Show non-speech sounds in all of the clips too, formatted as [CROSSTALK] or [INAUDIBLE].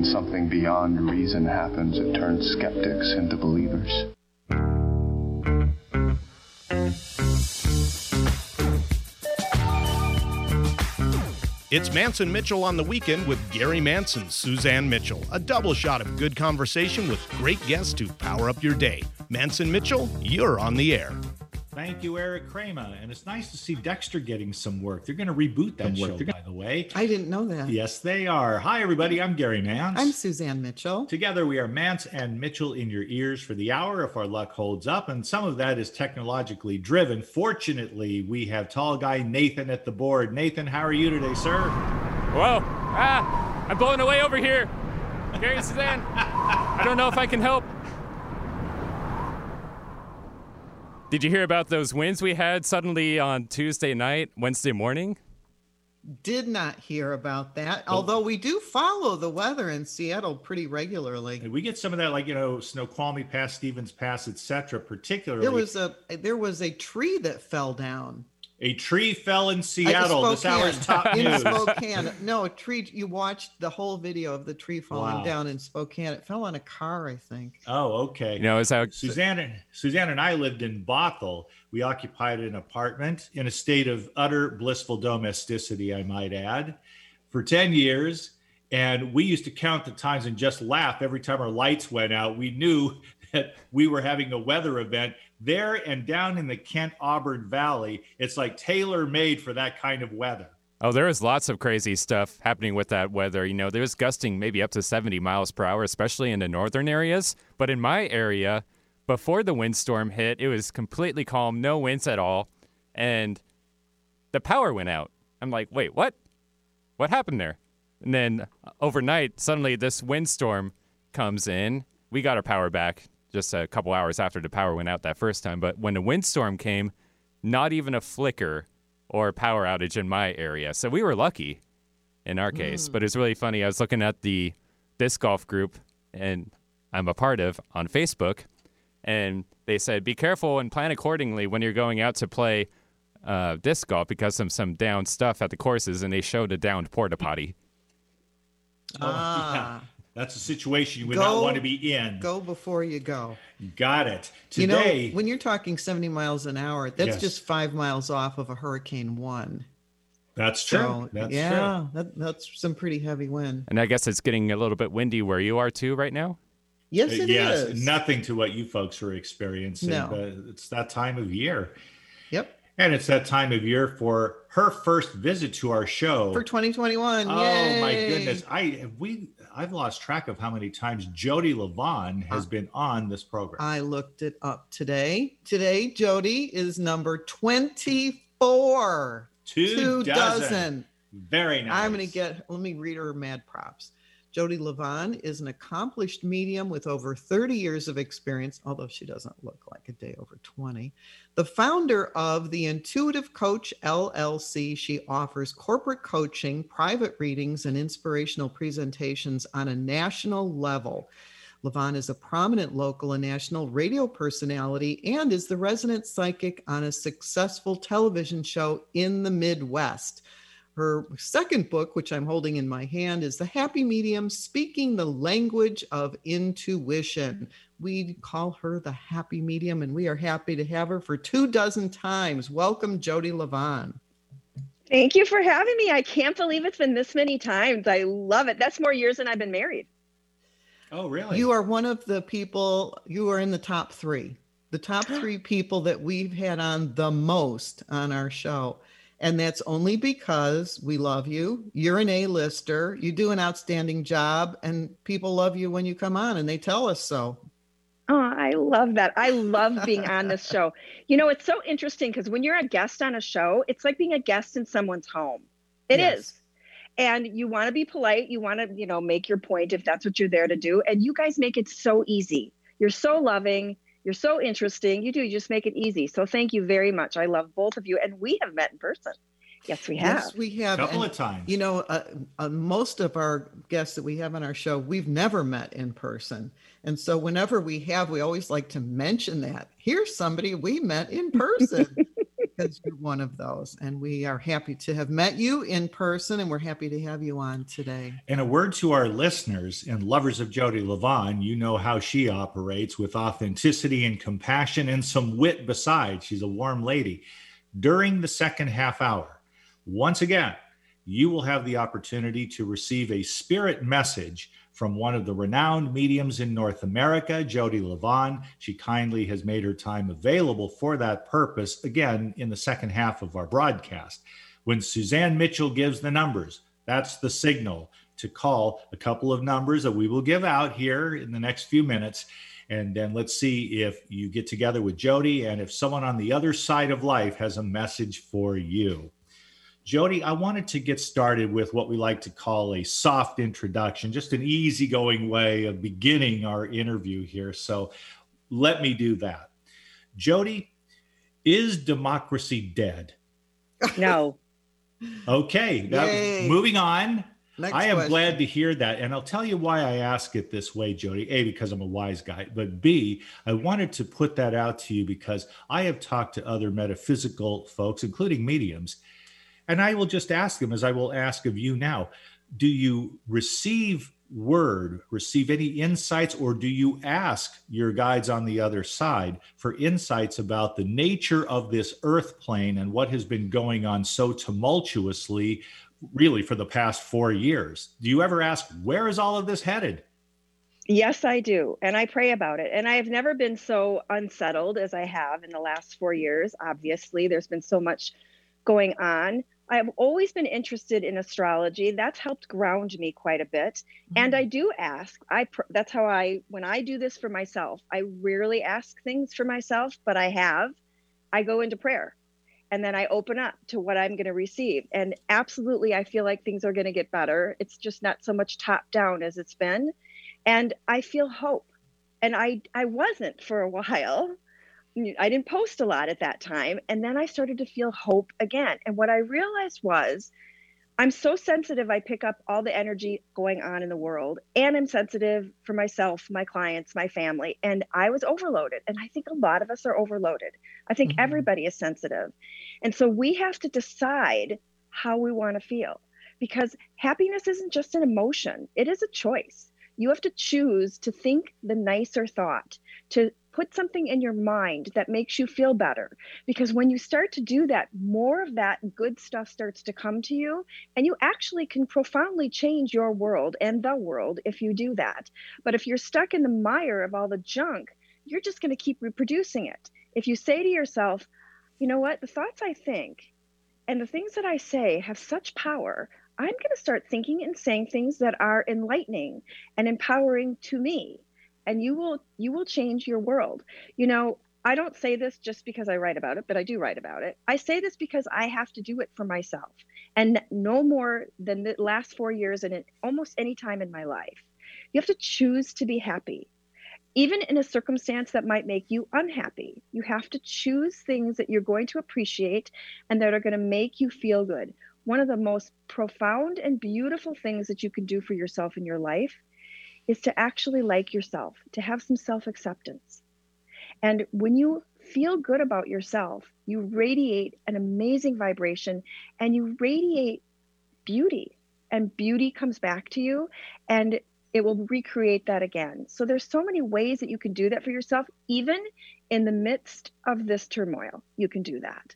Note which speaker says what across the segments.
Speaker 1: when something beyond reason happens, it turns skeptics into believers.
Speaker 2: It's Mance and Mitchell on the weekend with Gary Mance, Suzanne Mitchell. A double shot of good conversation with great guests to power up your day. Mance and Mitchell, you're on the air.
Speaker 3: Thank you, Eric Kramer. And it's nice to see Dexter getting some work. They're going to reboot that show, by the way.
Speaker 4: I didn't know that.
Speaker 3: Yes, they are. Hi, everybody. I'm Gary Mance.
Speaker 4: I'm Suzanne Mitchell.
Speaker 3: Together, we are Mance and Mitchell in your ears for the hour if our luck holds up. And some of that is technologically driven. Fortunately, we have tall guy Nathan at the board. Nathan, how are you today, sir?
Speaker 5: Whoa. Ah, I'm blowing away over here. Gary and Suzanne, I don't know if I can help. Did you hear about those winds we had suddenly on Tuesday night, Wednesday morning?
Speaker 4: Did not hear about that. Although we do follow the weather in Seattle pretty regularly.
Speaker 3: We get some of that, like you know, Snoqualmie Pass, Stevens Pass, etc. Particularly,
Speaker 4: there was a there was a tree that fell down.
Speaker 3: A tree fell in Seattle. This hour's top
Speaker 4: in
Speaker 3: news.
Speaker 4: Spokane. No, a tree. You watched the whole video of the tree falling
Speaker 3: Wow.
Speaker 4: down in Spokane. It fell on a car, I think.
Speaker 3: Oh, okay.
Speaker 5: You know, is how
Speaker 3: Suzanne, Suzanne and I lived in Bothell. We occupied an apartment in a state of utter blissful domesticity, I might add, for 10 years. And we used to count the times and just laugh every time our lights went out. We knew [LAUGHS] that we were having a weather event there and down in the Kent Auburn Valley. It's like tailor made for that kind of weather.
Speaker 5: Oh, there was lots of crazy stuff happening with that weather. You know, there was gusting maybe up to 70 miles per hour, especially in the northern areas. But in my area, before the windstorm hit, it was completely calm, no winds at all. And the power went out. I'm like, wait, what? What happened there? And then uh, overnight, suddenly this windstorm comes in. We got our power back just a couple hours after the power went out that first time. But when the windstorm came, not even a flicker or power outage in my area. So we were lucky in our case. But it's really funny. I was looking at the disc golf group and I'm a part of on Facebook, and they said, be careful and plan accordingly when you're going out to play uh, disc golf because of some down stuff at the courses. And they showed a downed porta potty. [LAUGHS]
Speaker 4: Ah,
Speaker 3: That's a situation you would
Speaker 4: Go-
Speaker 3: not want to be in.
Speaker 4: go before you go.
Speaker 3: Got it.
Speaker 4: You know,
Speaker 3: Today,
Speaker 4: when you're talking 70 miles an hour, that's
Speaker 3: Yes.
Speaker 4: just five miles off of a Hurricane One.
Speaker 3: that's true.
Speaker 4: So,
Speaker 3: that's
Speaker 4: yeah, that, that's some pretty heavy wind.
Speaker 5: And I guess it's getting a little bit windy where you are too right now.
Speaker 4: Yes,
Speaker 3: true.
Speaker 4: it
Speaker 3: yes,
Speaker 4: is.
Speaker 3: nothing to what you folks are experiencing.
Speaker 4: No.
Speaker 3: But it's that time of year.
Speaker 4: Yep.
Speaker 3: And it's that time of year for her first visit to our show.
Speaker 4: For 2021.
Speaker 3: oh my goodness. I we I've lost track of how many times Jodi Livon has been on this program.
Speaker 4: I looked it up today. Today, Jodi is number 24.
Speaker 3: Two,
Speaker 4: Two
Speaker 3: dozen.
Speaker 4: dozen.
Speaker 3: Very nice.
Speaker 4: I'm going to get, let me read her mad props. Jodi Livon is an accomplished medium with over 30 years of experience, although she doesn't look like a day over 20. The founder of the Intuitive Coach LLC, she offers corporate coaching, private readings, and inspirational presentations on a national level. Livon is a prominent local and national radio personality and is the resident psychic on a successful television show in the Midwest. Her second book, which I'm holding in my hand, is The Happy Medium Speaking the Language of Intuition. We call her the Happy Medium, and we are happy to have her for two dozen times. Welcome, Jodi Livon.
Speaker 6: Thank you for having me. I can't believe it's been this many times. I love it. That's more years than I've been married.
Speaker 3: Oh, really?
Speaker 4: You are one of the people, you are in the top three, the top [GASPS] three people that we've had on the most on our show. And that's only because we love you. You're an A-lister. You do an outstanding job, and people love you when you come on, and they tell us so.
Speaker 6: Oh, I love that. I love being on this [LAUGHS] show. You know, it's so interesting because when you're a guest on a show, it's like being a guest in someone's home. It is,
Speaker 4: Yes.
Speaker 6: And you want to be polite. You want to, you know, make your point if that's what you're there to do. And you guys make it so easy. You're so loving. You're so interesting. You do. You just make it easy. So thank you very much. I love both of you. And we have met in person. Yes, we have.
Speaker 4: Yes, we have.
Speaker 3: A couple
Speaker 4: and,
Speaker 3: of times.
Speaker 4: You know, uh, uh, most of our guests that we have on our show, we've never met in person. And so whenever we have, we always like to mention that. Here's somebody we met in [LAUGHS] person. Because you're one of those. And we are happy to have met you in person and we're happy to have you on today.
Speaker 3: And a word to our listeners and lovers of Jodi Livon, you know how she operates with authenticity and compassion and some wit besides. She's a warm lady. During the second half hour, once again, you will have the opportunity to receive a spirit message from one of the renowned mediums in North America, Jodi Livon. She kindly has made her time available for that purpose, again, in the second half of our broadcast. When Suzanne Mitchell gives the numbers, that's the signal to call a couple of numbers that we will give out here in the next few minutes. And then let's see if you get together with Jodi and if someone on the other side of life has a message for you. Jodi, I wanted to get started with what we like to call a soft introduction, just an easygoing way of beginning our interview here. So let me do that. Jodi, is democracy dead?
Speaker 6: No. [LAUGHS]
Speaker 3: okay, that, moving on.
Speaker 4: Next
Speaker 3: I am
Speaker 4: question.
Speaker 3: glad to hear that. And I'll tell you why I ask it this way, Jodi. A, because I'm a wise guy. But B, I wanted to put that out to you because I have talked to other metaphysical folks, including mediums, and I will just ask them, as I will ask of you now do you receive word, receive any insights, or do you ask your guides on the other side for insights about the nature of this earth plane and what has been going on so tumultuously, really, for the past four years? Do you ever ask, where is all of this headed?
Speaker 6: Yes, I do. And I pray about it. And I have never been so unsettled as I have in the last four years. Obviously, there's been so much going on. I've always been interested in astrology. That's helped ground me quite a bit. Mm-hmm. And I do ask. I pr- that's how I when I do this for myself. I rarely ask things for myself, but I have. I go into prayer. And then I open up to what I'm going to receive. And absolutely I feel like things are going to get better. It's just not so much top down as it's been. And I feel hope. And I I wasn't for a [LAUGHS] while I didn't post a lot at that time. And then I started to feel hope again. And what I realized was I'm so sensitive, I pick up all the energy going on in the world. And I'm sensitive for myself, my clients, my family. And I was overloaded. And I think a lot of us are overloaded. I think mm-hmm. everybody is sensitive. And so we have to decide how we want to feel because happiness isn't just an emotion, it is a choice. You have to choose to think the nicer thought, to put something in your mind that makes you feel better. Because when you start to do that, more of that good stuff starts to come to you, and you actually can profoundly change your world and the world if you do that. But if you're stuck in the mire of all the junk, you're just going to keep reproducing it. If you say to yourself, you know what, the thoughts I think and the things that I say have such power. I'm going to start thinking and saying things that are enlightening and empowering to me and you will you will change your world. You know i don't say this just because i write about it but i do write about it. I say this because i have to do it for myself and no more than the last four years and almost any time in my life. You have to choose to be happy. Even in a circumstance that might make you unhappy you have to choose things that you're going to appreciate and that are going to make you feel good. One of the most profound and beautiful things that you can do for yourself in your life is to actually like yourself, to have some self acceptance. And when you feel good about yourself, you radiate an amazing vibration and you radiate beauty. And beauty comes back to you and it will recreate that again. So there's so many ways that you can do that for yourself, even in the midst of this turmoil. You can do that.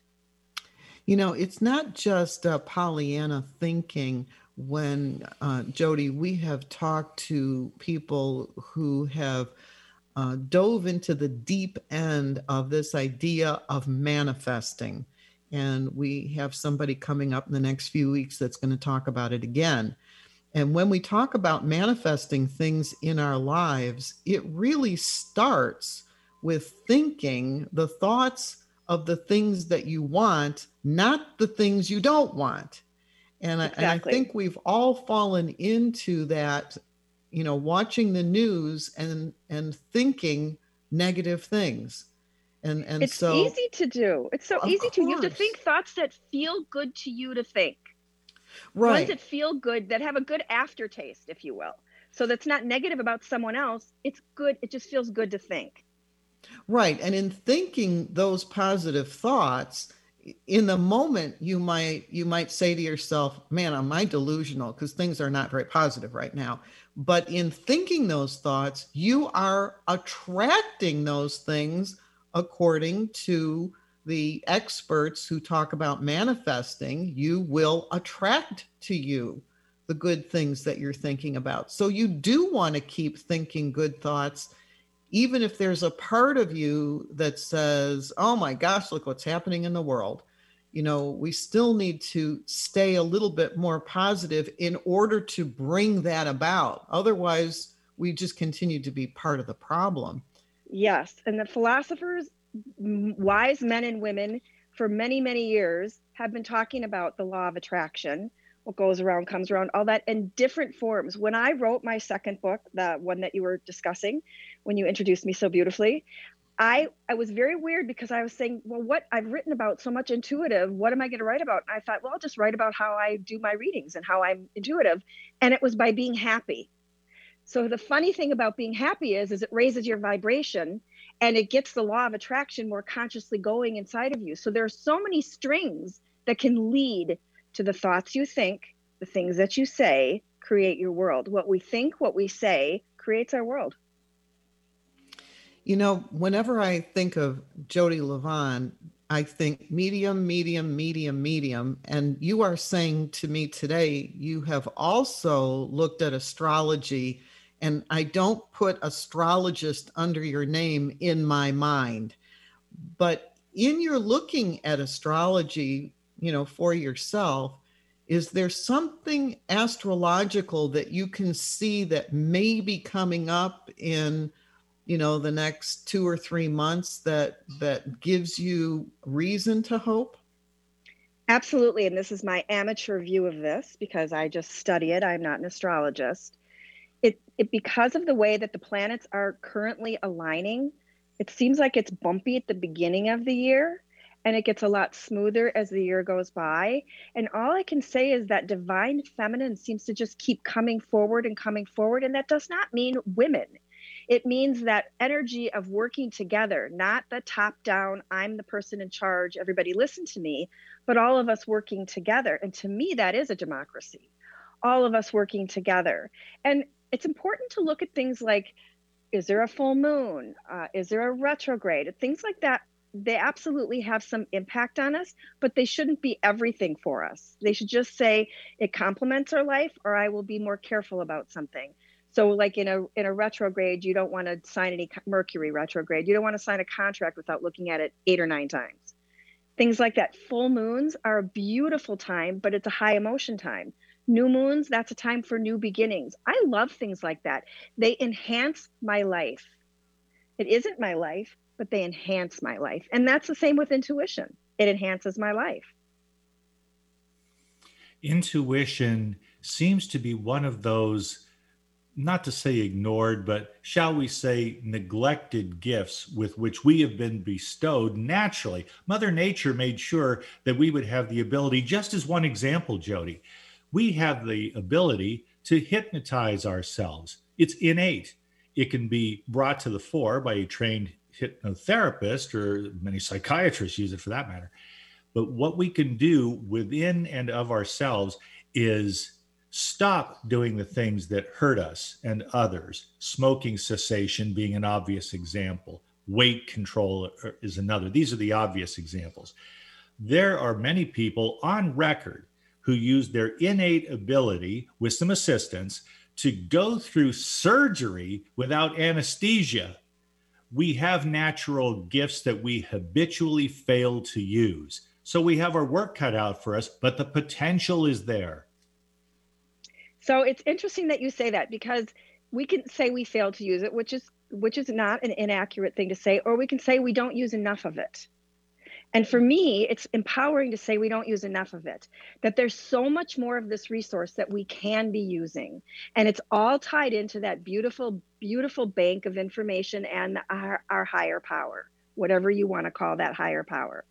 Speaker 4: You know, it's not just uh, Pollyanna thinking when uh, Jodi, we have talked to people who have uh, dove into the deep end of this idea of manifesting. And we have somebody coming up in the next few weeks that's going to talk about it again. And when we talk about manifesting things in our lives, it really starts with thinking the thoughts of the things that you want, not the things you don't want. And, exactly. I, and I think we've all fallen into that, you know, watching the news and and thinking negative things. And and
Speaker 6: it's
Speaker 4: so
Speaker 6: easy to do. It's so easy course. to. You have to think thoughts that feel good to you to think.
Speaker 4: Right.
Speaker 6: Ones that feel good, that have a good aftertaste, if you will. So that's not negative about someone else. It's good. It just feels good to think.
Speaker 4: Right. And in thinking those positive thoughts, in the moment you might you might say to yourself man am i delusional? Because things are not very positive right now. But in thinking those thoughts you are attracting those things according to the experts who talk about manifesting. You will attract to you the good things that you're thinking about. So you do want to keep thinking good thoughts even if there's a part of you that says, oh my gosh, look what's happening in the world, you know, we still need to stay a little bit more positive in order to bring that about. Otherwise, we just continue to be part of the problem.
Speaker 6: Yes. And the philosophers, wise men and women, for many, many years have been talking about the law of attraction what goes around comes around all that in different forms when i wrote my second book the one that you were discussing when you introduced me so beautifully. I i was very weird because i was saying well what i've written about so much intuitive what am i going to write about? And i thought well i'll just write about how i do my readings and how i'm intuitive. And it was by being happy. So the funny thing about being happy is is it raises your vibration and it gets the law of attraction more consciously going inside of you. So there are so many strings that can lead to the thoughts you think, the things that you say create your world. What we think, what we say creates our world.
Speaker 4: You know, whenever I think of Jodi Livon, I think medium, medium, medium, medium. And you are saying to me today, you have also looked at astrology. And I don't put astrologist under your name in my mind. But in your looking at astrology, you know, for yourself, is there something astrological that you can see that may be coming up in you know the next two or three months that that gives you reason to hope
Speaker 6: absolutely and this is my amateur view of this because i just study it i'm not an astrologist it, it because of the way that the planets are currently aligning it seems like it's bumpy at the beginning of the year and it gets a lot smoother as the year goes by. And all I can say is that divine feminine seems to just keep coming forward and coming forward. And that does not mean women. It means that energy of working together, not the top down, I'm the person in charge, everybody listen to me, but all of us working together. And to me, that is a democracy. All of us working together. And it's important to look at things like is there a full moon? Uh, is there a retrograde? Things like that they absolutely have some impact on us, but they shouldn't be everything for us. They should just say it complements our life, or I will be more careful about something. So, like in a in a retrograde, you don't want to sign any Mercury retrograde. You don't want to sign a contract without looking at it eight or nine times. Things like that. Full moons are a beautiful time, but it's a high emotion time. New moons, that's a time for new beginnings. I love things like that. They enhance my life. It isn't my life, but they enhance my life. And that's the same with intuition, it enhances my life.
Speaker 3: Intuition seems to be one of those, not to say ignored, but shall we say neglected gifts with which we have been bestowed naturally. Mother Nature made sure that we would have the ability, just as one example, Jodi, we have the ability to hypnotize ourselves. It's innate. It can be brought to the fore by a trained hypnotherapist or many psychiatrists use it for that matter. But what we can do within and of ourselves is stop doing the things that hurt us and others. Smoking cessation being an obvious example, weight control is another. These are the obvious examples. There are many people on record who use their innate ability with some assistance to go through surgery without anesthesia we have natural gifts that we habitually fail to use. So we have our work cut out for us, but the potential is there.
Speaker 6: So it's interesting that you say that because we can say we fail to use it, which is which is not an inaccurate thing to say, or we can say we don't use enough of it. And for me, it's empowering to say we don't use enough of it, that there's so much more of this resource that we can be using. And it's all tied into that beautiful, beautiful bank of information and our, our higher power, whatever you want to call that higher power.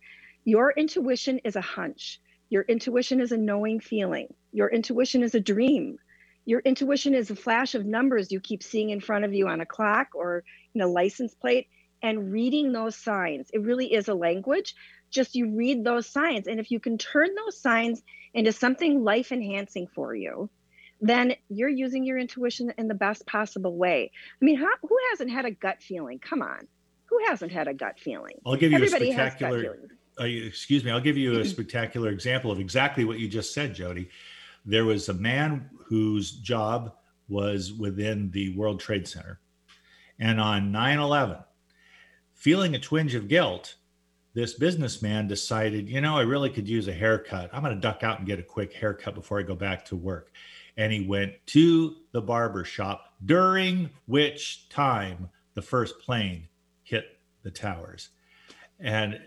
Speaker 6: Your intuition is a hunch. Your intuition is a knowing feeling. Your intuition is a dream. Your intuition is a flash of numbers you keep seeing in front of you on a clock or in a license plate and reading those signs. It really is a language just you read those signs. And if you can turn those signs into something life enhancing for you, then you're using your intuition in the best possible way. I mean, how, who hasn't had a gut feeling? Come on. Who hasn't had a gut feeling?
Speaker 3: I'll give you Everybody a spectacular, uh, excuse me, I'll give you a [CLEARS THROAT] spectacular example of exactly what you just said, Jodi. There was a man whose job was within the World Trade Center. And on 9 11, feeling a twinge of guilt, this businessman decided, you know, I really could use a haircut. I'm going to duck out and get a quick haircut before I go back to work. And he went to the barber shop, during which time the first plane hit the towers. And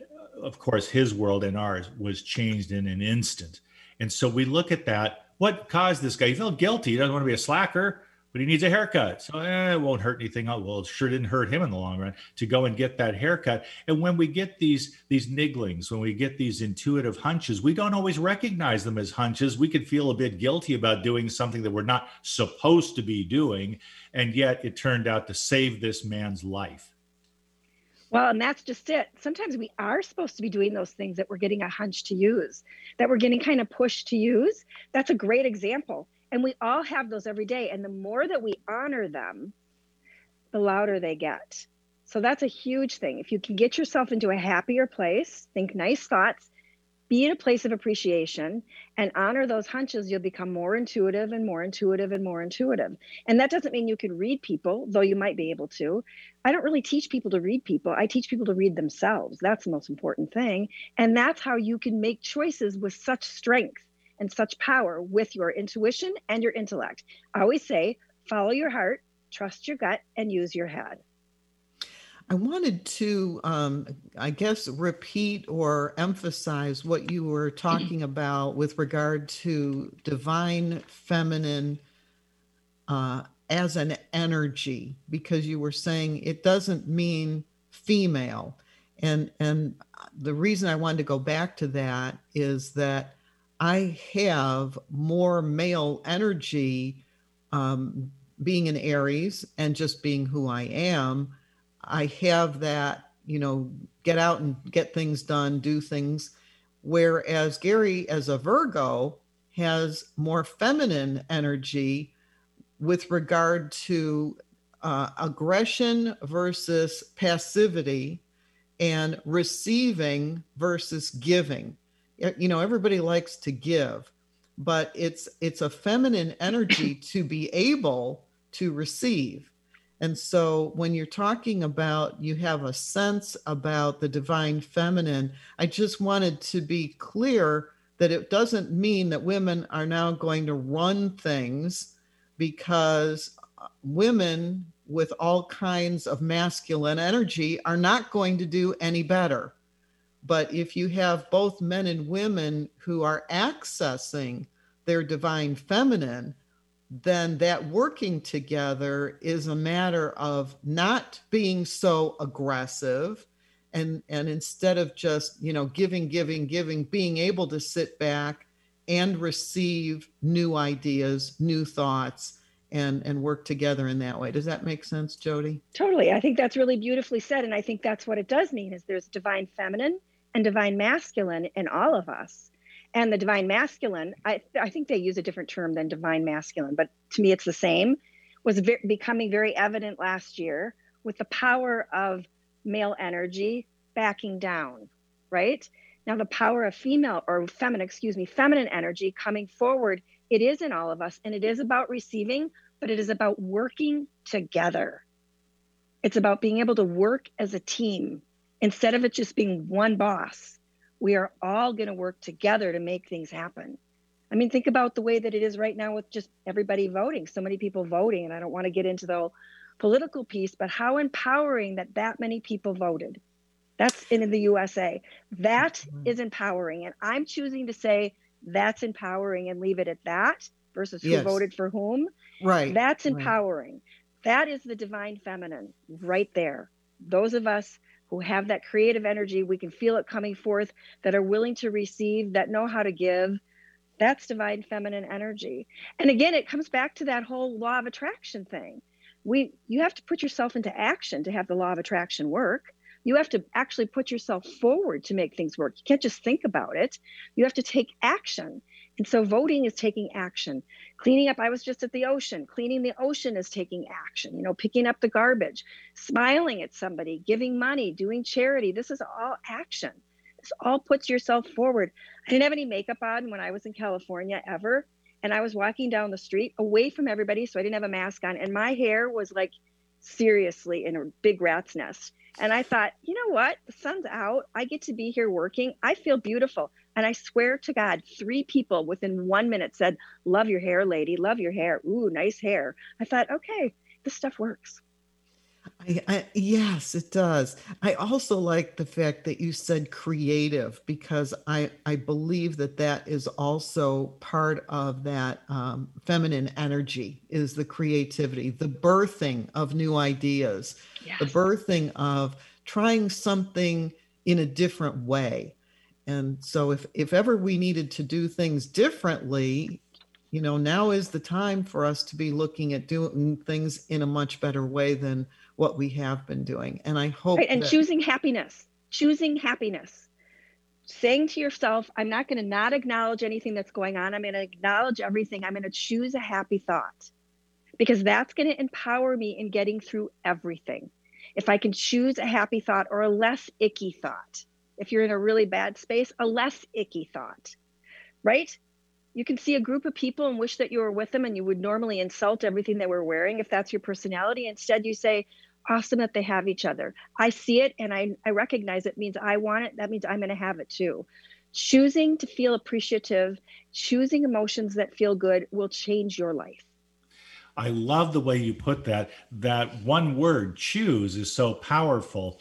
Speaker 3: of course, his world and ours was changed in an instant. And so we look at that. What caused this guy? He felt guilty. He doesn't want to be a slacker but he needs a haircut. So eh, it won't hurt anything. Oh, well, it sure didn't hurt him in the long run to go and get that haircut. And when we get these these nigglings, when we get these intuitive hunches, we don't always recognize them as hunches. We can feel a bit guilty about doing something that we're not supposed to be doing, and yet it turned out to save this man's life.
Speaker 6: Well, and that's just it. Sometimes we are supposed to be doing those things that we're getting a hunch to use, that we're getting kind of pushed to use. That's a great example and we all have those every day. And the more that we honor them, the louder they get. So that's a huge thing. If you can get yourself into a happier place, think nice thoughts, be in a place of appreciation and honor those hunches, you'll become more intuitive and more intuitive and more intuitive. And that doesn't mean you can read people, though you might be able to. I don't really teach people to read people. I teach people to read themselves. That's the most important thing. And that's how you can make choices with such strength and such power with your intuition and your intellect. I always say, follow your heart, trust your gut, and use your head.
Speaker 4: I wanted to, um, I guess, repeat or emphasize what you were talking [CLEARS THROAT] about with regard to divine feminine uh, as an energy, because you were saying it doesn't mean female. And, and the reason I wanted to go back to that is that I have more male energy um, being an Aries and just being who I am. I have that, you know, get out and get things done, do things. Whereas Gary, as a Virgo, has more feminine energy with regard to uh, aggression versus passivity and receiving versus giving you know everybody likes to give but it's it's a feminine energy to be able to receive and so when you're talking about you have a sense about the divine feminine i just wanted to be clear that it doesn't mean that women are now going to run things because uh, women with all kinds of masculine energy are not going to do any better. But if you have both men and women who are accessing their divine feminine, then that working together is a matter of not being so aggressive and and instead of just you know giving giving giving being able to sit back and receive new ideas new thoughts and and work together in that way. Does that make sense jodi?
Speaker 6: Totally. I think that's really beautifully said and i think that's what it does mean is there's divine feminine and divine masculine in all of us. And the divine masculine, I, I think they use a different term than divine masculine, but to me it's the same, was ve- becoming very evident last year with the power of male energy backing down, right? Now, the power of female or feminine, excuse me, feminine energy coming forward, it is in all of us and it is about receiving, but it is about working together. It's about being able to work as a team instead of it just being one boss, we are all going to work together to make things happen. I mean, think about the way that it is right now with just everybody voting, so many people voting. And I don't want to get into the political piece, but how empowering that that many people voted. That's in the USA. That mm-hmm. empowering. And I'm choosing to say that's empowering and leave it at that versus who yes. voted for whom.
Speaker 4: Right.
Speaker 6: That's empowering. Right. That is the divine feminine right there. Those of us who have that creative energy, we can feel it coming forth, that are willing to receive, that know how to give. That's divine feminine energy. And again, it comes back to that whole law of attraction thing. We you have to put yourself into action to have the law of attraction work. You have to actually put yourself forward to make things work. You can't just think about it. You have to take action. And so voting is taking action. Cleaning up, I was just at the ocean. Cleaning the ocean is taking action, you know, picking up the garbage, smiling at somebody, giving money, doing charity. This is all action. This all puts yourself forward. I didn't have any makeup on when I was in California ever. And I was walking down the street away from everybody. So I didn't have a mask on. And my hair was like seriously in a big rat's nest. And I thought, you know what? The sun's out. I get to be here working. I feel beautiful. And I swear to God, three people within one minute said, Love your hair, lady. Love your hair. Ooh, nice hair. I thought, okay, this stuff works.
Speaker 4: I, I, yes, it does. I also like the fact that you said creative because I I believe that that is also part of that um, feminine energy is the creativity, the birthing of new ideas, yes. the birthing of trying something in a different way. And so if if ever we needed to do things differently, you know, now is the time for us to be looking at doing things in a much better way than what we have been doing. And I hope
Speaker 6: right, and
Speaker 4: that-
Speaker 6: choosing happiness, choosing happiness, saying to yourself, I'm not going to not acknowledge anything that's going on. I'm going to acknowledge everything. I'm going to choose a happy thought because that's going to empower me in getting through everything. If I can choose a happy thought or a less icky thought, if you're in a really bad space, a less icky thought, right? You can see a group of people and wish that you were with them and you would normally insult everything they were wearing if that's your personality. Instead, you say, awesome that they have each other. I see it and I, I recognize it means I want it. That means I'm going to have it too. Choosing to feel appreciative, choosing emotions that feel good will change your life.
Speaker 3: I love the way you put that. That one word, choose, is so powerful.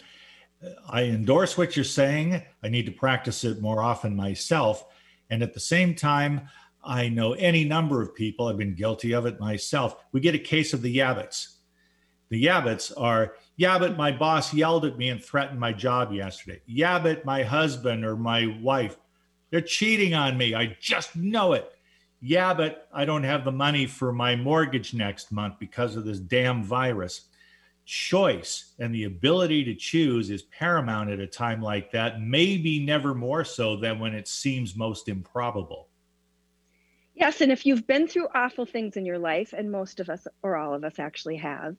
Speaker 3: I endorse what you're saying. I need to practice it more often myself. And at the same time, I know any number of people, I've been guilty of it myself. We get a case of the yabbits the yabbits are, yeah, but my boss yelled at me and threatened my job yesterday. Yeah, but my husband or my wife, they're cheating on me. I just know it. Yeah, but I don't have the money for my mortgage next month because of this damn virus. Choice and the ability to choose is paramount at a time like that, maybe never more so than when it seems most improbable.
Speaker 6: Yes, and if you've been through awful things in your life, and most of us or all of us actually have,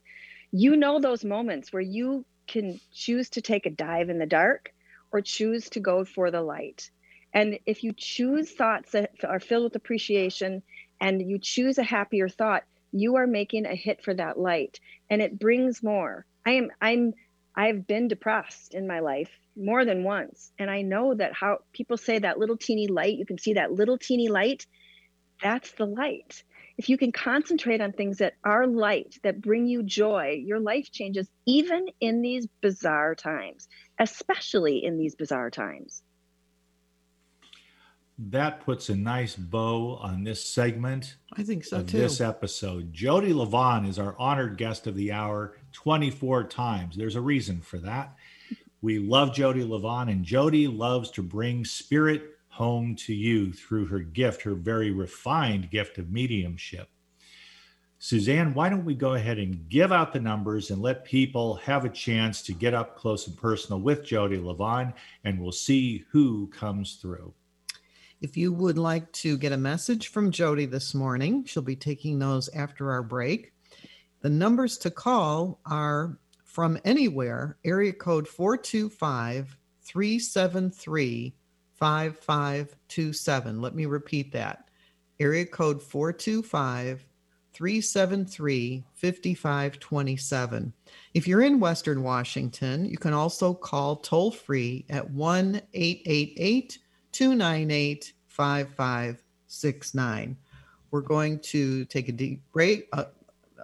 Speaker 6: you know those moments where you can choose to take a dive in the dark or choose to go for the light. And if you choose thoughts that are filled with appreciation and you choose a happier thought, you are making a hit for that light and it brings more. I am I'm I've been depressed in my life more than once and I know that how people say that little teeny light, you can see that little teeny light, that's the light if you can concentrate on things that are light, that bring you joy, your life changes even in these bizarre times, especially in these bizarre times.
Speaker 3: That puts a nice bow on this segment.
Speaker 4: I think so too.
Speaker 3: This episode. Jodi Livon is our honored guest of the hour 24 times. There's a reason for that. We love Jodi Livon, and Jodi loves to bring spirit home to you through her gift, her very refined gift of mediumship. Suzanne, why don't we go ahead and give out the numbers and let people have a chance to get up close and personal with Jodi Livon, and we'll see who comes through.
Speaker 4: If you would like to get a message from Jodi this morning, she'll be taking those after our break. The numbers to call are from anywhere, area code 425 373 5527. Let me repeat that. Area code 425 373 5527. If you're in Western Washington, you can also call toll free at 1 888 298 5569. We're going to take a deep break, a,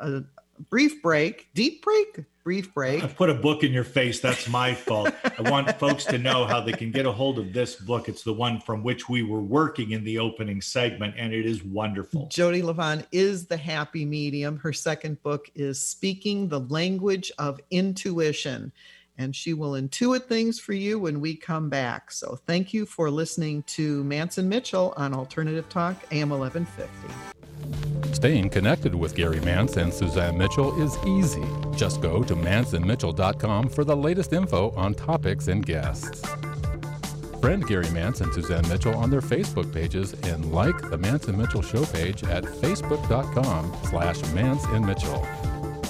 Speaker 4: a brief break, deep break, brief break.
Speaker 3: I put a book in your face. That's my fault. I want folks to know how they can get a hold of this book. It's the one from which we were working in the opening segment, and it is wonderful.
Speaker 4: Jodi Livon is the happy medium. Her second book is Speaking the Language of Intuition. And she will intuit things for you when we come back. So thank you for listening to Mance and Mitchell on Alternative Talk, AM 1150.
Speaker 7: Staying connected with Gary Mance and Suzanne Mitchell is easy. Just go to manceandmitchell.com for the latest info on topics and guests. Friend Gary Mance and Suzanne Mitchell on their Facebook pages and like the Mance and Mitchell show page at facebook.com slash Mance and Mitchell.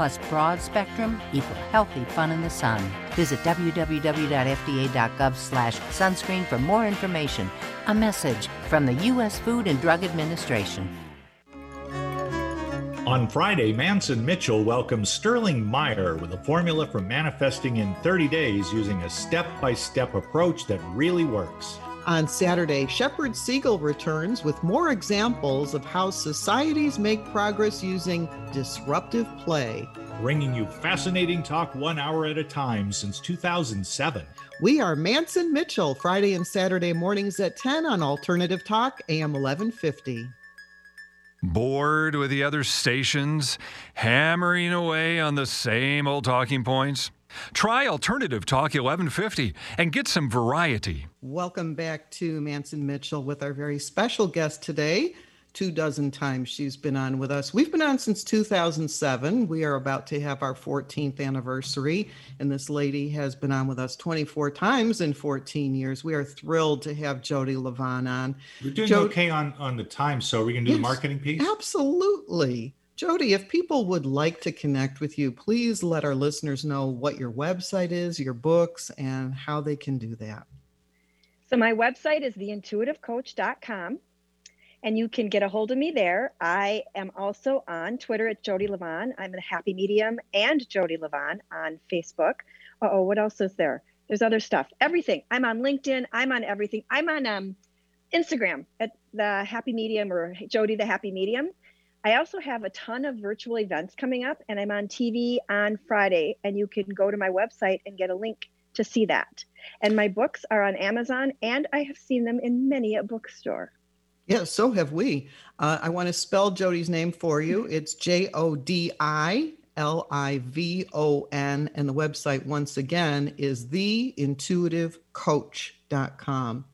Speaker 8: plus broad spectrum equal healthy fun in the sun. Visit www.fda.gov slash sunscreen for more information. A message from the U.S. Food and Drug Administration.
Speaker 3: On Friday, Mance and Mitchell welcomes Sterling Meyer with a formula for manifesting in 30 days using a step by step approach that really works.
Speaker 4: On Saturday, Shepherd Siegel returns with more examples of how societies make progress using disruptive play.
Speaker 3: Bringing you fascinating talk one hour at a time since 2007.
Speaker 4: We are Mance and Mitchell, Friday and Saturday mornings at 10 on Alternative Talk, AM 1150.
Speaker 9: Bored with the other stations, hammering away on the same old talking points? Try Alternative Talk 1150 and get some variety.
Speaker 4: Welcome back to Mance and Mitchell with our very special guest today. Two dozen times she's been on with us. We've been on since 2007. We are about to have our 14th anniversary, and this lady has been on with us 24 times in 14 years. We are thrilled to have Jodi Livon on.
Speaker 3: We're doing Jodi, okay on, on the time, so we're going to do yes, the marketing piece?
Speaker 4: Absolutely. Jodi, if people would like to connect with you, please let our listeners know what your website is, your books, and how they can do that.
Speaker 6: So, my website is theintuitivecoach.com, and you can get a hold of me there. I am also on Twitter at Jodi Livon. I'm a happy medium and Jodi Livon on Facebook. Oh, what else is there? There's other stuff. Everything. I'm on LinkedIn. I'm on everything. I'm on um, Instagram at the Happy Medium or Jodi the Happy Medium. I also have a ton of virtual events coming up, and I'm on TV on Friday. And you can go to my website and get a link to see that. And my books are on Amazon, and I have seen them in many a bookstore.
Speaker 4: Yeah, so have we. Uh, I want to spell Jodi's name for you. [LAUGHS] It's J O D I L I V O N. And the website, once again, is theintuitivecoach.com.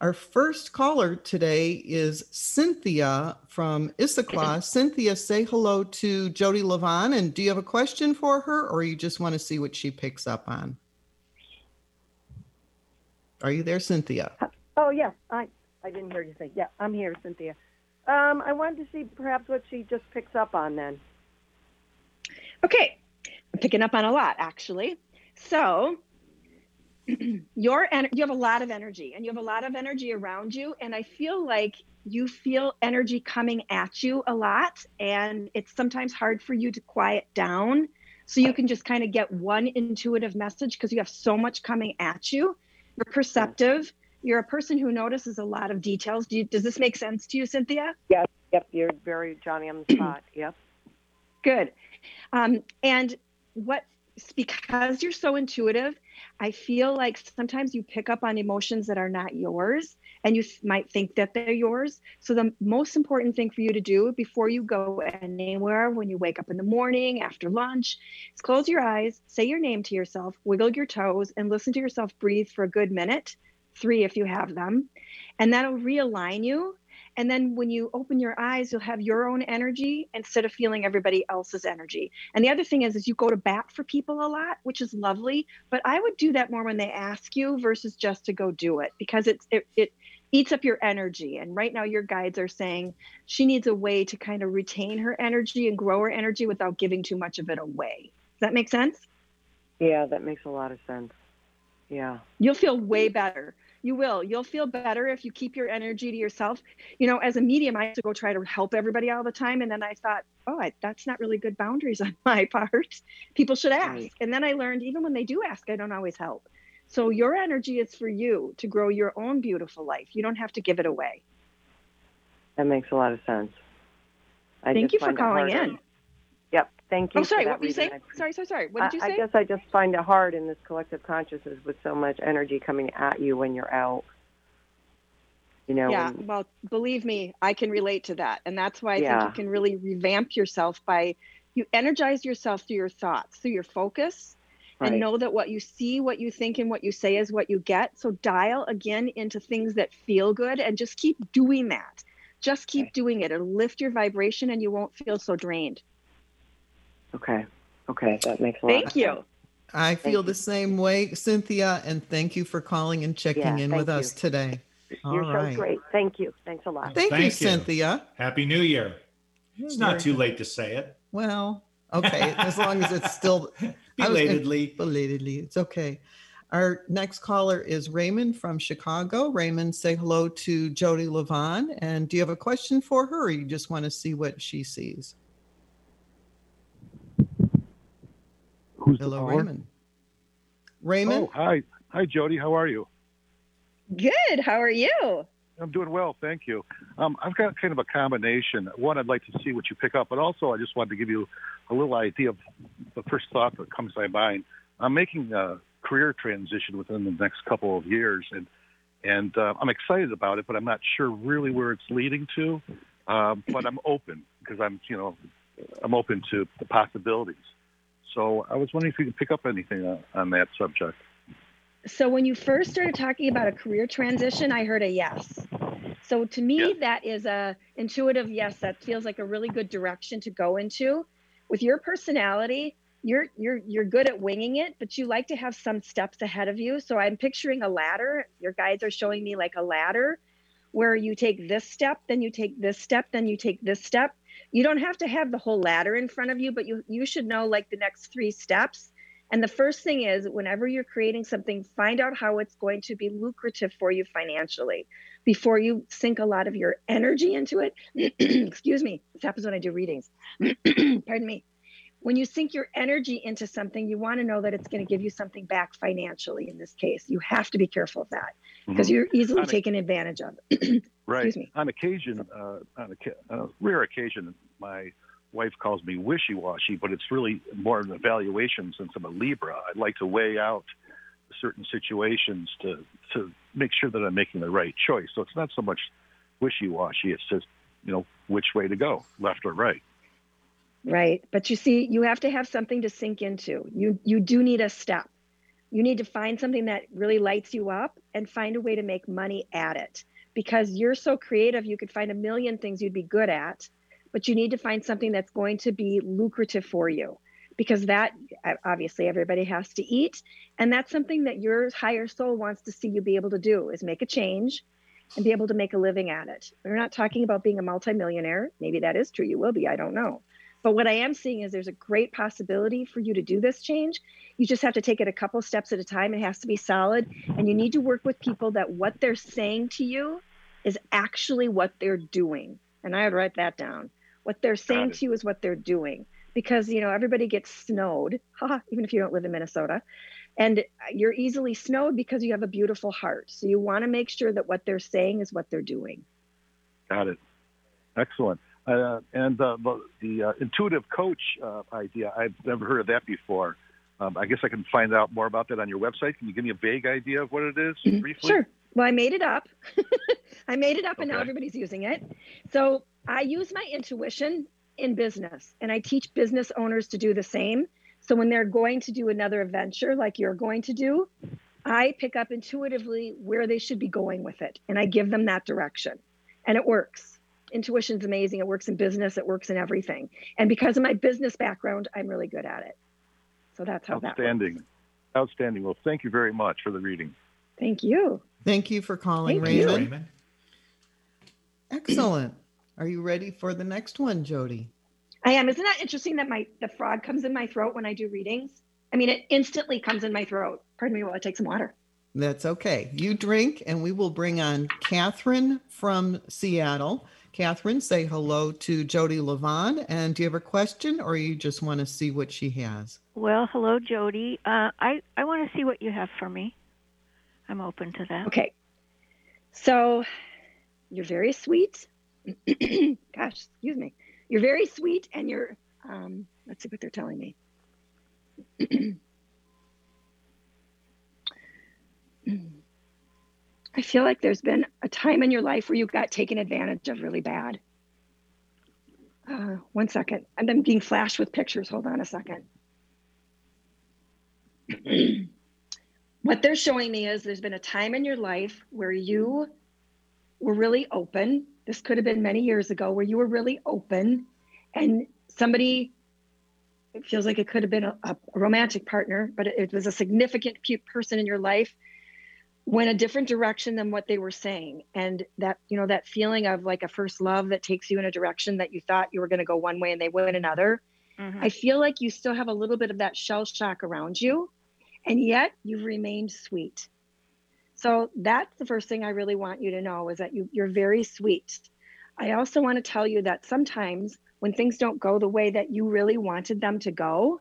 Speaker 4: Our first caller today is Cynthia from Issaquah. Cynthia, say hello to Jodi Livon. And do you have a question for her or you just want to see what she picks up on? Are you there, Cynthia?
Speaker 10: Oh, yeah. I, I didn't hear you say. Yeah, I'm here, Cynthia. Um, I wanted to see perhaps what she just picks up on then.
Speaker 6: Okay. I'm picking up on a lot, actually. So [CLEARS THROAT] your en- you have a lot of energy and you have a lot of energy around you and i feel like you feel energy coming at you a lot and it's sometimes hard for you to quiet down So you can just kind of get one intuitive message because you have so much coming at you. You're perceptive. You're a person who notices a lot of details. Do you, does this make sense to you, Cynthia?
Speaker 10: Yes. Yep. You're very Johnny on the spot. [CLEARS THROAT] Yep.
Speaker 6: Good. Um, and what because you're so intuitive, I feel like sometimes you pick up on emotions that are not yours and you might think that they're yours. So, the most important thing for you to do before you go anywhere, when you wake up in the morning, after lunch, is close your eyes, say your name to yourself, wiggle your toes, and listen to yourself breathe for a good minute, three if you have them. And that'll realign you and then when you open your eyes, you'll have your own energy instead of feeling everybody else's energy. And the other thing is, is you go to bat for people a lot, which is lovely. But I would do that more when they ask you versus just to go do it because it's it, it eats up your energy. And right now, your guides are saying she needs a way to kind of retain her energy and grow her energy without giving too much of it away. Does that make sense?
Speaker 10: Yeah, that makes a lot of sense. Yeah.
Speaker 6: You'll feel way better you will. You'll feel better if you keep your energy to yourself. You know as a medium i used to go try to help everybody all the time and then i thought oh I, that's not really good boundaries [LAUGHS] on my part. People should ask. Right. and then i learned even when they do ask i don't always help. So your energy is for you to grow your own beautiful life. You don't have to give it away.
Speaker 10: That makes a lot of sense.
Speaker 6: I thank you for calling in.
Speaker 10: Thank oh, you.
Speaker 6: Oh, sorry. What were you saying? Sorry, sorry, sorry. What did you say?
Speaker 10: I guess I just find it hard in this collective consciousness with so much energy coming at you when you're out. You know.
Speaker 6: Yeah.
Speaker 10: When,
Speaker 6: well, believe me, I can relate to that, and that's why I
Speaker 10: Yeah.
Speaker 6: think you can really revamp yourself by you energize yourself through your thoughts, through your focus.
Speaker 10: Right.
Speaker 6: And know that what you see, what you think, and what you say is what you get. So dial again into things that feel good and just keep doing that. Just keep doing it. It'll lift your vibration and you won't feel so drained.
Speaker 10: Okay. Okay. That makes a lot
Speaker 6: Thank you.
Speaker 10: sense.
Speaker 4: I feel the same way, Cynthia, and thank you for calling and checking
Speaker 10: Yeah,
Speaker 4: in with
Speaker 10: you.
Speaker 4: us today. All
Speaker 10: You're
Speaker 4: right.
Speaker 10: so great. Thank you. Thanks a lot.
Speaker 4: Thank, you,
Speaker 3: Thank you.
Speaker 4: Cynthia.
Speaker 3: Happy New Year. It's not
Speaker 4: Very
Speaker 3: too late to say it.
Speaker 4: Well, okay, as long as it's still [LAUGHS] I was
Speaker 3: Belatedly.
Speaker 4: belatedly, it's okay. Our next caller is Raymond from Chicago. Raymond, say hello to Jodi Livon. And do you have a question for her, or you just want to see what she sees?
Speaker 11: Who's the
Speaker 4: Hello,
Speaker 11: caller?
Speaker 4: Raymond. Raymond.
Speaker 11: Oh, hi. Hi, Jodi. How are you?
Speaker 6: Good. How are you?
Speaker 11: I'm doing well, thank you. Um, I've got kind of a combination. One, I'd like to see what you pick up, but also I just wanted to give you a little idea of the first thought that comes to my mind. I'm making a career transition within the next couple of years, and and uh, I'm excited about it, but I'm not sure really where it's leading to. Um, but I'm open because I'm, you know, I'm open to the possibilities. So I was wondering if you could pick up anything uh, on that subject.
Speaker 6: So when you first started talking about a career transition, I heard a yes. So to me, that is a intuitive yes. That feels like a really good direction to go into. With your personality, you're you're you're good at winging it, but you like to have some steps ahead of you. So I'm picturing a ladder. Your guides are showing me like a ladder where you take this step, then you take this step, then you take this step. You don't have to have the whole ladder in front of you, but you you should know like the next three steps. And the first thing is whenever you're creating something, find out how it's going to be lucrative for you financially before you sink a lot of your energy into it. [CLEARS THROAT] Excuse me. This happens when I do readings. [CLEARS THROAT] Pardon me. When you sink your energy into something, you want to know that it's going to give you something back financially in this case. You have to be careful of that because
Speaker 11: Mhm.
Speaker 6: you're easily
Speaker 11: On a-
Speaker 6: taken advantage of. [CLEARS THROAT]
Speaker 11: Right.
Speaker 6: Excuse me.
Speaker 11: On occasion, uh, on a uh, rare occasion, my wife calls me wishy-washy, but it's really more of an evaluation since I'm a Libra. I'd like to weigh out certain situations to to make sure that I'm making the right choice. So it's not so much wishy-washy. It's just you know which way to go, left or right.
Speaker 6: Right. But you see, you have to have something to sink into. You you do need a step. You need to find something that really lights you up and find a way to make money at it. Because you're so creative, you could find a million things you'd be good at, but you need to find something that's going to be lucrative for you. Because that obviously everybody has to eat, and that's something that your higher soul wants to see you be able to do is make a change and be able to make a living at it. We're not talking about being a multimillionaire. Maybe that is true. You will be. I don't know. But what I am seeing is there's a great possibility for you to do this change. You just have to take it a couple steps at a time. It has to be solid. And you need to work with people that what they're saying to you is actually what they're doing. And I would write that down. What they're saying to you is what they're doing. because you know everybody gets snowed, [LAUGHS] even if you don't live in Minnesota, and you're easily snowed because you have a beautiful heart. So you want to make sure that what they're saying is what they're doing.
Speaker 11: Got it. Excellent. Uh, and the, the uh, intuitive coach uh, idea, I've never heard of that before. Um, I guess I can find out more about that on your website. Can you give me a vague idea of what it is
Speaker 6: Mm-hmm.
Speaker 11: briefly?
Speaker 6: Sure. Well, I made it up. [LAUGHS] I made it up, and now everybody's using it. So I use my intuition in business, and I teach business owners to do the same. So when they're going to do another venture like you're going to do, I pick up intuitively where they should be going with it, and I give them that direction, and it works. Intuition's amazing. It works in business. It works in everything. And because of my business background, I'm really good at it. So that's how that.
Speaker 11: Outstanding. Outstanding. Well, thank you very much for the reading.
Speaker 6: Thank you.
Speaker 4: Thank you for calling,
Speaker 6: Thank you.
Speaker 4: Raymond. Excellent. Are you ready for the next one, Jodi?
Speaker 6: I am. Isn't that interesting that my the frog comes in my throat when I do readings? I mean, it instantly comes in my throat. Pardon me while I take some water.
Speaker 4: That's okay. You drink, and we will bring on Catherine from Seattle. Catherine, say hello to Jodi Livon. And do you have a question, or you just want to see what she has?
Speaker 12: Well, hello, Jodi. Uh, I I want to see what you have for me. I'm open to that.
Speaker 6: Okay. So you're very sweet. [CLEARS THROAT] Gosh, excuse me. You're very sweet and you're um let's see what they're telling me. [CLEARS THROAT] [CLEARS THROAT] I feel like there's been a time in your life where you got taken advantage of really bad. Uh, one second. And then being flashed with pictures. Hold on a second. [CLEARS THROAT] what they're showing me is there's been a time in your life where you were really open. This could have been many years ago where you were really open and somebody it feels like it could have been a, a romantic partner, but it, it was a significant pe- person in your life went a different direction than what they were saying. And that, you know, that feeling of like a first love that takes you in a direction that you thought you were going to go one way and they went another.
Speaker 12: Mhm.
Speaker 6: I feel like you still have a little bit of that shell shock around you, and yet you've remained sweet. So that's the first thing I really want you to know is that you, you're very sweet. I also want to tell you that sometimes when things don't go the way that you really wanted them to go,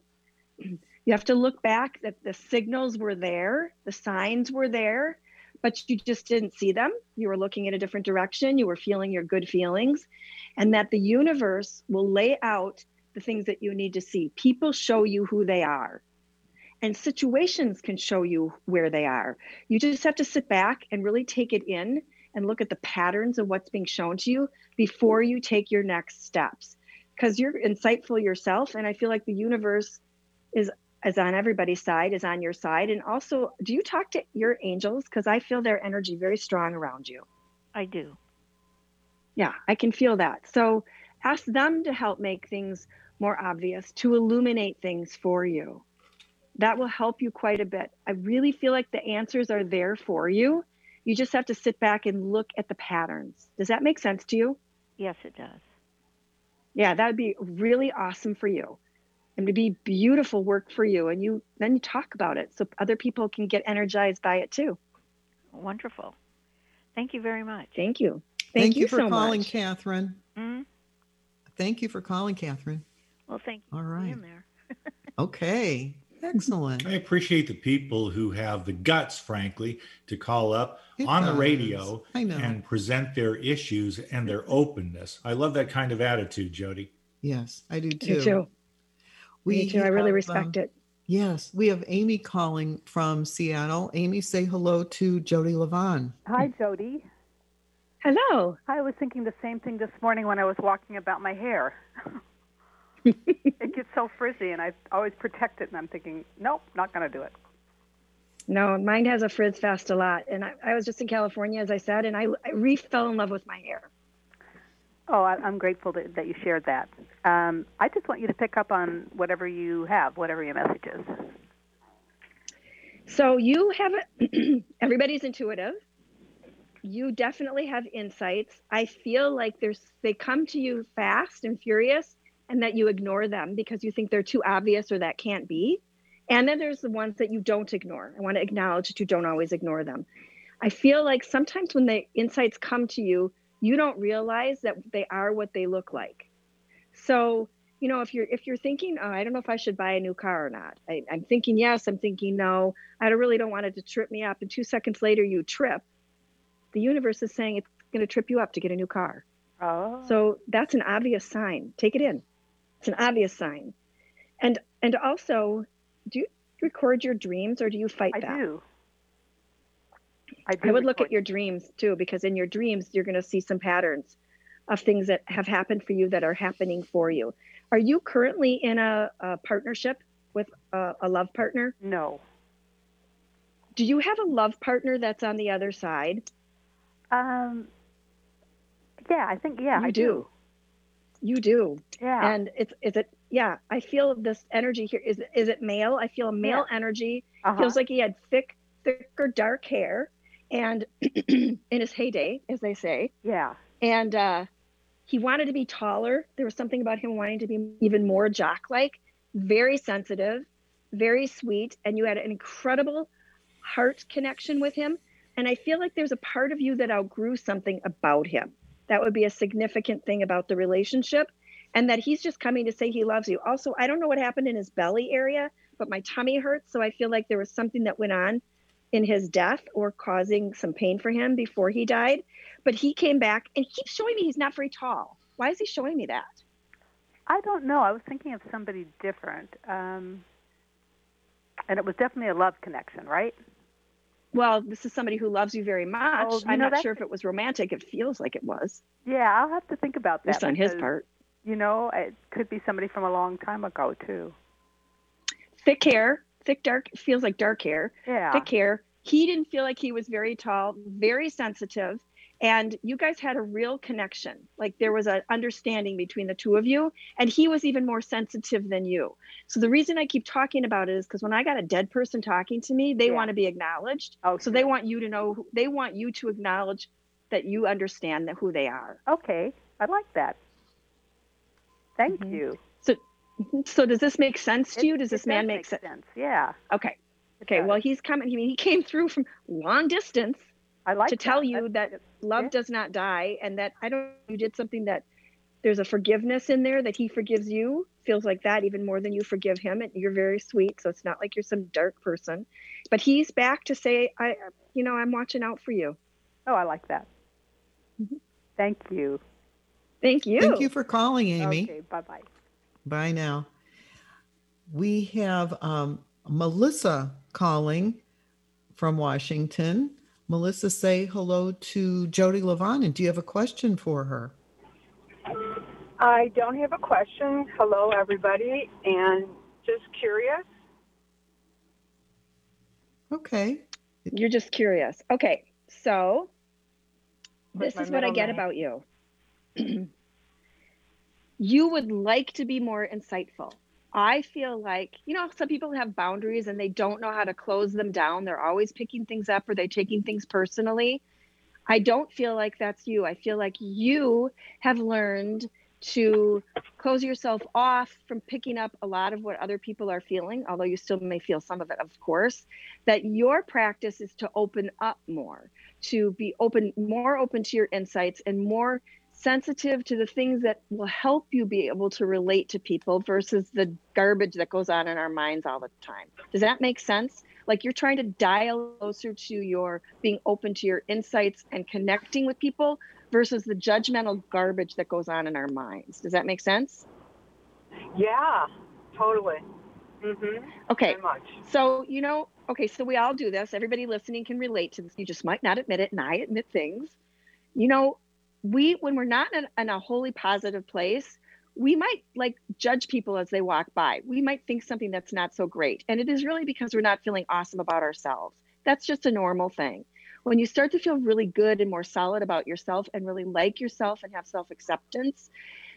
Speaker 6: you have to look back that the signals were there, the signs were there, but you just didn't see them. You were looking in a different direction, you were feeling your good feelings, and that the universe will lay out the things that you need to see. People show you who they are. And situations can show you where they are. You just have to sit back and really take it in and look at the patterns of what's being shown to you before you take your next steps. Because you're insightful yourself, and I feel like the universe is is on everybody's side, is on your side. And also, do you talk to your angels? Because I feel their energy very strong around you.
Speaker 12: I do.
Speaker 6: Yeah, I can feel that. So ask them to help make things more obvious, to illuminate things for you. That will help you quite a bit. I really feel like the answers are there for you. You just have to sit back and look at the patterns. Does that make sense to you?
Speaker 12: Yes, it does.
Speaker 6: Yeah, that would be really awesome for you. And to be beautiful work for you. And you then you talk about it so other people can get energized by it too.
Speaker 12: Wonderful. Thank you very much.
Speaker 6: Thank you.
Speaker 4: Thank, you, for
Speaker 6: so
Speaker 4: calling,
Speaker 6: much.
Speaker 4: Catherine.
Speaker 12: Mhm.
Speaker 4: Thank you for calling, Catherine.
Speaker 12: Well, thank you
Speaker 4: All
Speaker 12: for
Speaker 4: right.
Speaker 12: being there. [LAUGHS]
Speaker 4: Okay. Excellent.
Speaker 3: I appreciate the people who have the guts, frankly, to call up
Speaker 4: It
Speaker 3: on the radio and present their issues and their openness. I love that kind of attitude, Jodi.
Speaker 4: Yes, I do
Speaker 6: Me
Speaker 4: too.
Speaker 6: Too. Me too. I really
Speaker 4: have,
Speaker 6: respect
Speaker 4: um,
Speaker 6: it.
Speaker 4: Yes, we have Amy calling from Seattle. Amy, say hello to Jodi Livon.
Speaker 13: Hi, Jodi.
Speaker 6: Hello.
Speaker 13: I was thinking the same thing this morning when I was walking about my hair. [LAUGHS] it gets so frizzy, and I always protect it, and I'm thinking, nope, not going to do it.
Speaker 6: No, mine has a frizz fest a lot. And I, I was just in California, as I said, and I, I re fell in love with my hair.
Speaker 13: Oh, I, I'm grateful that, that you shared that. Um, I just want you to pick up on whatever you have, whatever your message is.
Speaker 6: So you have [CLEARS THROAT] everybody's intuitive. You definitely have insights. I feel like there's they come to you fast and furious and that you ignore them because you think they're too obvious or that can't be. And then there's the ones that you don't ignore. I want to acknowledge that you don't always ignore them. I feel like sometimes when the insights come to you, you don't realize that they are what they look like. So you know, if you're if you're thinking, oh, I don't know if I should buy a new car or not. I, I'm thinking yes. I'm thinking no. I really don't want it to trip me up. And two seconds later, you trip. The universe is saying it's going to trip you up to get a new car.
Speaker 10: Oh.
Speaker 6: So that's an obvious sign. Take it in. It's an obvious sign. And and also, do you record your dreams or do you fight that?
Speaker 10: I
Speaker 6: that?
Speaker 10: do. I
Speaker 6: I would look at your dreams too, because in your dreams, you're going to see some patterns of things that have happened for you that are happening for you. Are you currently in a, a partnership with a, a love partner?
Speaker 10: No.
Speaker 6: Do you have a love partner that's on the other side?
Speaker 10: Um. Yeah, I think yeah,
Speaker 6: you
Speaker 10: I
Speaker 6: do. You do.
Speaker 10: Yeah.
Speaker 6: And it's is it yeah, I feel this energy here. Is is it male? I feel a male energy.
Speaker 10: Uh-huh.
Speaker 6: Feels like he had thick, thicker, dark hair and [CLEARS THROAT] in his heyday, as they say.
Speaker 10: Yeah.
Speaker 6: And uh he wanted to be taller. There was something about him wanting to be even more jock like, very sensitive, very sweet, and you had an incredible heart connection with him. And I feel like there's a part of you that outgrew something about him. That would be a significant thing about the relationship. And that he's just coming to say he loves you. Also, I don't know what happened in his belly area, but my tummy hurts. So I feel like there was something that went on in his death or causing some pain for him before he died. But he came back and he keeps showing me he's not very tall. Why is he showing me that?
Speaker 10: I don't know. I was thinking of somebody different. Um, and it was definitely a love connection, right?
Speaker 6: Well, this is somebody who loves you very much.
Speaker 10: Oh, you
Speaker 6: I'm
Speaker 10: know,
Speaker 6: not sure if it was romantic. It feels like it was.
Speaker 10: Yeah, I'll have to think about that.
Speaker 6: Just on his part.
Speaker 10: You know, it could be somebody from a long time ago too.
Speaker 6: Thick hair, thick dark, feels like dark hair.
Speaker 10: Yeah.
Speaker 6: Thick hair. He didn't feel like he was very tall, very sensitive. And you guys had a real connection. Like there was an understanding between the two of you. And he was even more sensitive than you. So the reason I keep talking about it is because when I got a dead person talking to me, they
Speaker 10: Yeah.
Speaker 6: want to be acknowledged.
Speaker 10: Oh,
Speaker 6: so they want you to know, they want you to acknowledge that you understand that who they are.
Speaker 10: Okay, I like that. Thank
Speaker 6: Mm-hmm.
Speaker 10: you.
Speaker 6: So, so does this make sense to
Speaker 10: It-
Speaker 6: you? Does
Speaker 10: it
Speaker 6: this man
Speaker 10: does
Speaker 6: make
Speaker 10: make
Speaker 6: sense?
Speaker 10: sense? Yeah.
Speaker 6: Okay. Okay. Well, he's coming. I mean, he came through from long distance.
Speaker 10: I like
Speaker 6: to tell
Speaker 10: that.
Speaker 6: you that love does not die, and that I don't. You did something that there's a forgiveness in there that he forgives you. Feels like that even more than you forgive him, and you're very sweet. So it's not like you're some dark person, but he's back to say, I, you know, I'm watching out for you.
Speaker 10: Oh, I like that. Mm-hmm. Thank you.
Speaker 6: Thank you.
Speaker 4: Thank you for calling, Amy.
Speaker 10: Okay, bye bye.
Speaker 4: Bye now. We have um, Melissa calling from Washington. Melissa, say hello to Jodi Livon, and do you have a question for her?
Speaker 14: I don't have a question. Hello, everybody, and just curious.
Speaker 4: Okay.
Speaker 6: You're just curious. Okay. So this is what I get
Speaker 14: name?
Speaker 6: about you. [CLEARS THROAT] you would like to be more insightful. I feel like, you know, some people have boundaries and they don't know how to close them down. They're always picking things up or they're taking things personally. I don't feel like that's you. I feel like you have learned to close yourself off from picking up a lot of what other people are feeling, although you still may feel some of it, of course. That your practice is to open up more, to be open, more open to your insights and more sensitive to the things that will help you be able to relate to people versus the garbage that goes on in our minds all the time. Does that make sense? Like you're trying to dial closer to your being open to your insights and connecting with people versus the judgmental garbage that goes on in our minds. Does that make sense?
Speaker 14: Yeah, totally. Mm-hmm.
Speaker 6: Okay.
Speaker 14: Much.
Speaker 6: So, you know, okay, so we all do this. Everybody listening can relate to this. You just might not admit it, and I admit things. You know, we, when we're not in a, in a wholly positive place, we might like judge people as they walk by. We might think something that's not so great. And it is really because we're not feeling awesome about ourselves. That's just a normal thing. When you start to feel really good and more solid about yourself and really like yourself and have self acceptance,